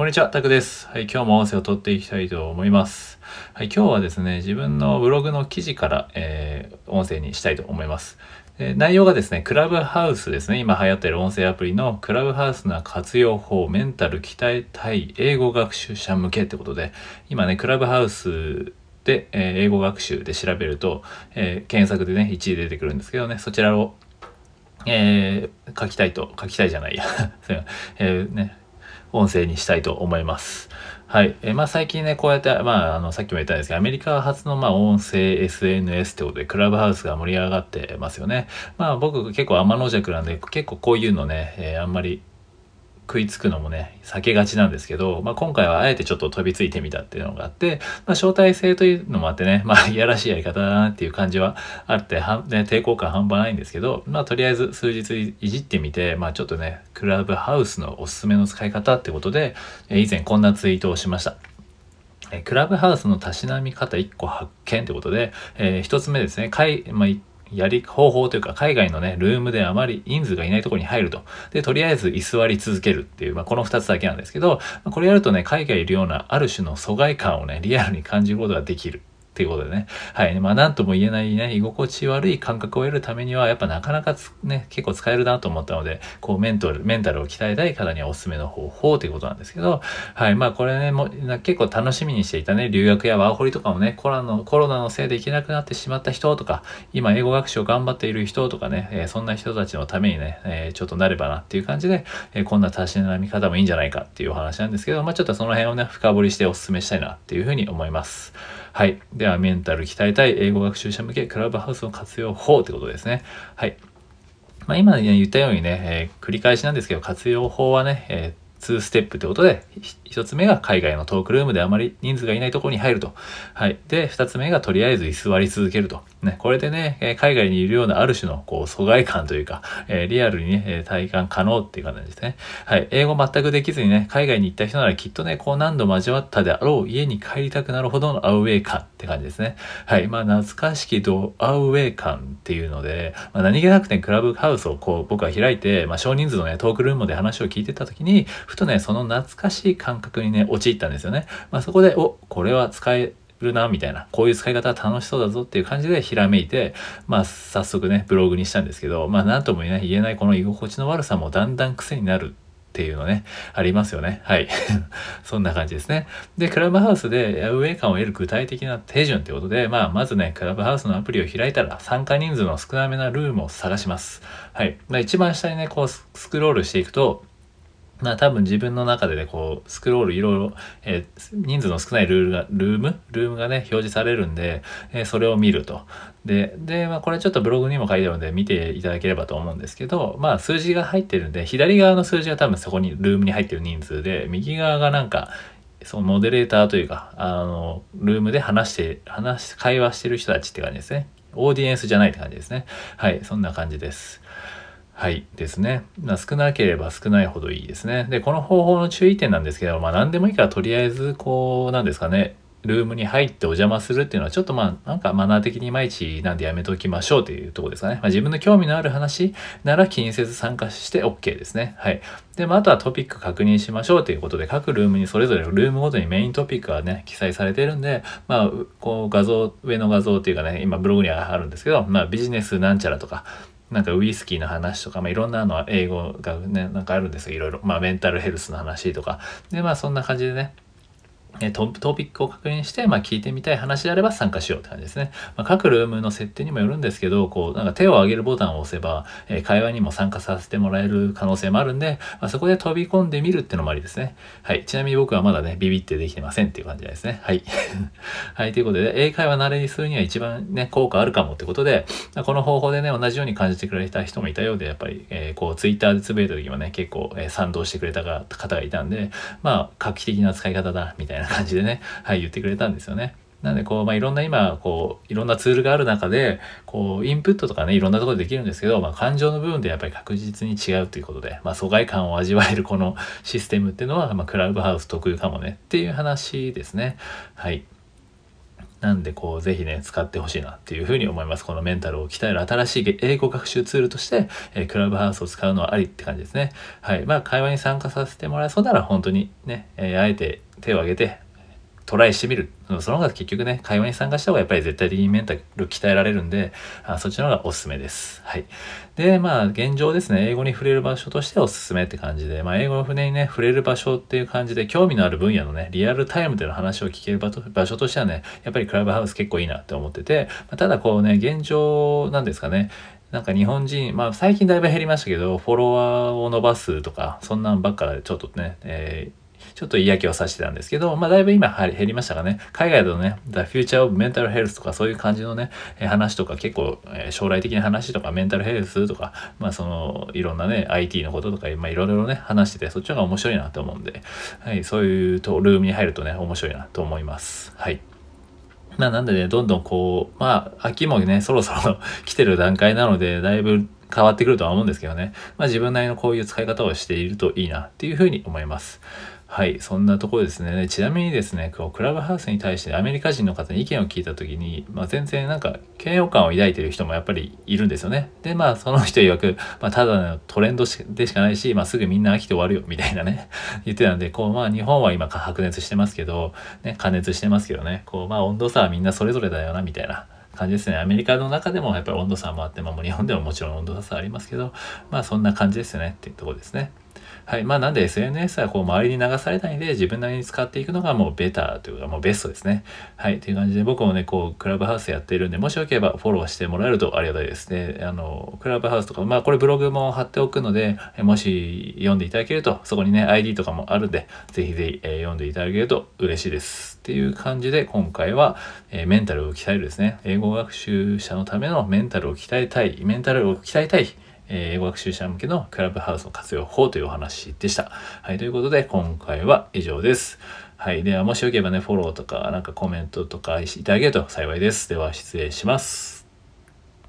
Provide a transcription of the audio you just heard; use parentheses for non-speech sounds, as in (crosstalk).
こんにちは、タクです。はい、今日も音声を取っていきたいと思います。はい、今日はですね、自分のブログの記事から、えー、音声にしたいと思います。内容がですね、クラブハウスですね、今流行っている音声アプリのクラブハウスな活用法、メンタル鍛えたい英語学習者向けってことで、今ね、クラブハウスで、えー、英語学習で調べると、えー、検索でね、1位出てくるんですけどね、そちらを、えー、書きたいと、書きたいじゃないや、(laughs) えー、ね、音声にしたいと思います。はい。えまあ最近ね、こうやって、まああの、さっきも言ったんですけど、アメリカ発のまあ音声 SNS ってことで、クラブハウスが盛り上がってますよね。まあ僕結構天の弱なんで、結構こういうのね、えー、あんまり食いつくのもね、避けがちなんですけど、まあ、今回はあえてちょっと飛びついてみたっていうのがあって、まあ、招待制というのもあってね、まあ、(laughs) いやらしいやり方だなっていう感じはあって、はね、抵抗感半端ないんですけど、まあ、とりあえず数日いじってみて、まあ、ちょっとね、クラブハウスのおすすめの使い方ってことで、以前こんなツイートをしました。クラブハウスのたしなみ方1個発見ってことで、えー、1つ目ですね、まあ、やり、方法というか、海外のね、ルームであまり人数がいないところに入ると。で、とりあえず居座り続けるっていう、まあ、この二つだけなんですけど、これやるとね、海外いるようなある種の疎外感をね、リアルに感じることができる。っていうことでね。はい。まあ、なんとも言えないね、居心地悪い感覚を得るためには、やっぱなかなかね、結構使えるなと思ったので、こう、メンタル、メンタルを鍛えたい方にはおすすめの方法ということなんですけど、はい。まあ、これね、も結構楽しみにしていたね、留学やワーホリとかもね、コロナの、コロナのせいで行けなくなってしまった人とか、今、英語学習を頑張っている人とかね、えー、そんな人たちのためにね、えー、ちょっとなればなっていう感じで、えー、こんなたしなみ方もいいんじゃないかっていうお話なんですけど、まあ、ちょっとその辺をね、深掘りしてお勧めしたいなっていうふうに思います。はい。では、メンタル鍛えたい英語学習者向けクラブハウスの活用法ってことですね。はい。まあ、今言ったようにね、えー、繰り返しなんですけど、活用法はね、えー2ステップということで、1つ目が海外のトークルームであまり人数がいないところに入ると。はい。で、2つ目がとりあえず居座り続けると。ね、これでね、え海外にいるようなある種のこう疎外感というか、え、リアルにね、体感可能っていう感じですね。はい。英語全くできずにね、海外に行った人ならきっとね、こう何度交わったであろう家に帰りたくなるほどのアウェイ感って感じですね。はい。まあ、懐かしきとアウェイ感っていうので、まあ、何気なくね、クラブハウスをこう僕は開いて、まあ、少人数のね、トークルームで話を聞いてた時に、ふとね、その懐かしい感覚にね、陥ったんですよね。まあ、そこで、お、これは使えるな、みたいな、こういう使い方は楽しそうだぞっていう感じでひらめいて、まあ、早速ね、ブログにしたんですけど、まあ、なんとも言えない、言えないこの居心地の悪さもだんだん癖になるっていうのね、ありますよね。はい。(laughs) そんな感じですね。で、クラブハウスで運営感を得る具体的な手順ってことで、まあ、まずね、クラブハウスのアプリを開いたら、参加人数の少なめなルームを探します。はい。一番下にね、こう、スクロールしていくと、まあ多分自分の中でね、こう、スクロールいろいろ、えー、人数の少ないルールが、ルーム？ルームがね、表示されるんで、えー、それを見ると。で、で、まあこれちょっとブログにも書いてあるので見ていただければと思うんですけど、まあ数字が入ってるんで、左側の数字が多分そこに、ルームに入ってる人数で、右側がなんか、そのモデレーターというか、あの、ルームで話して、話し、会話してる人たちって感じですね。オーディエンスじゃないって感じですね。はい、そんな感じです。はいですね。まあ、少なければ少ないほどいいですね。で、この方法の注意点なんですけど、まあ何でもいいからとりあえずこう、なんですかね、ルームに入ってお邪魔するっていうのはちょっとまあなんかマナー的にいまいちなんでやめときましょうというとこですかね。まあ、自分の興味のある話なら気にせず参加して OK ですね。はい。で、まあ、あとはトピック確認しましょうということで各ルームにそれぞれルームごとにメイントピックがね記載されているんで、まあこう画像、上の画像っていうかね、今ブログにはあるんですけど、まあビジネスなんちゃらとか、なんかウイスキーの話とか、まあ、いろんなのは英語がね、なんかあるんですよ。いろいろ。まあ、メンタルヘルスの話とか。で、まあ、そんな感じでね、トトピックを確認して、まあ、聞いてみたい話であれば参加しようって感じですね。まあ、各ルームの設定にもよるんですけど、こう、なんか手を挙げるボタンを押せば、え、会話にも参加させてもらえる可能性もあるんで、まあ、そこで飛び込んでみるってのもありですね。はい。ちなみに僕はまだね、ビビってできてませんっていう感じですね。はい。(laughs) はい。ということで、英会話慣れにするには一番ね、効果あるかもってことで、この方法でね、同じように感じてくれた人もいたようで、やっぱり、えー、こう、ツイッターでつぶやいた時もね、結構、え、賛同してくれた方がいたんで、まあ、画期的な使い方だ、みたいな感じでね、(laughs) はい、言ってくれたんですよね。なんでこう、まあ、いろんな今、こう、いろんなツールがある中で、こう、インプットとかね、いろんなところでできるんですけど、まあ、感情の部分でやっぱり確実に違うということで、まあ、疎外感を味わえるこのシステムっていうのは、まあ、クラブハウス特有かもねっていう話ですね。はい。なんでこうぜひね使ってほしいなっていうふうに思いますこのメンタルを鍛える新しい英語学習ツールとして、えー、クラブハウスを使うのはありって感じですねはいまあ会話に参加させてもらえそうなら本当にね、えー、あえて手を挙げてトライしてみる。その方が結局ね、会話に参加した方がやっぱり絶対的にメンタル鍛えられるんで、あそっちの方がおすすめです。はい。で、まあ、現状ですね、英語に触れる場所としておすすめって感じで、まあ、英語の船にね、触れる場所っていう感じで、興味のある分野のね、リアルタイムでの話を聞ける場所としてはね、やっぱりクラブハウス結構いいなって思ってて、ま、ただこうね、現状なんですかね、なんか日本人、まあ最近だいぶ減りましたけど、フォロワーを伸ばすとか、そんなんばっかでちょっとね、えーちょっと嫌気をさしてたんですけど、まあだいぶ今は減りましたがね、海外だとね、The Future of Mental Health とかそういう感じのね、話とか結構、え将来的な話とかメンタルヘルスとか、まあそのいろんなね、IT のこととか、まあいろいろね、話してて、そっちの方が面白いなと思うんで、はい、そういうとルームに入るとね、面白いなと思います。はい。まあなんでね、どんどんこう、まあ秋もね、そろそろ (laughs) 来てる段階なので、だいぶ変わってくるとは思うんですけどね、まあ自分なりのこういう使い方をしているといいなっていうふうに思います。はい、そんなところですね。ちなみにですね、こうクラブハウスに対してアメリカ人の方に意見を聞いた時に、まあ、全然なんか嫌悪感を抱いてる人もやっぱりいるんですよね。で、まあその人曰く、まあ、ただのトレンドでしかないし、まあ、すぐみんな飽きて終わるよみたいなね、(laughs) 言ってたんで、こうまあ日本は今白熱してますけど、ね、加熱してますけどね、こうまあ温度差はみんなそれぞれだよなみたいな。感じですね。アメリカの中でもやっぱり温度差もあって、まあもう日本でももちろん温度差ありますけど、まあそんな感じですよねっていうとこですね。はい。まあなんで SNS はこう周りに流されないで自分なりに使っていくのがもうベターというかもうベストですね。はい。という感じで僕もね、こうクラブハウスやっているんで、もしよければフォローしてもらえるとありがたいですね。あの、クラブハウスとか、まあこれブログも貼っておくので、もし読んでいただけると、そこにね、ID とかもあるんで、ぜひぜひ、読んでいただけると嬉しいです。っていう感じで今回は、え、メンタルを鍛えるですね。英語学習者のためのメンタルを鍛えたい、メンタルを鍛えたい。え英語学習者向けのクラブハウスの活用法というお話でした。はい、ということで今回は以上です。はい。では、もしよければね、フォローとか、なんかコメントとかいただけると幸いです。では、失礼します。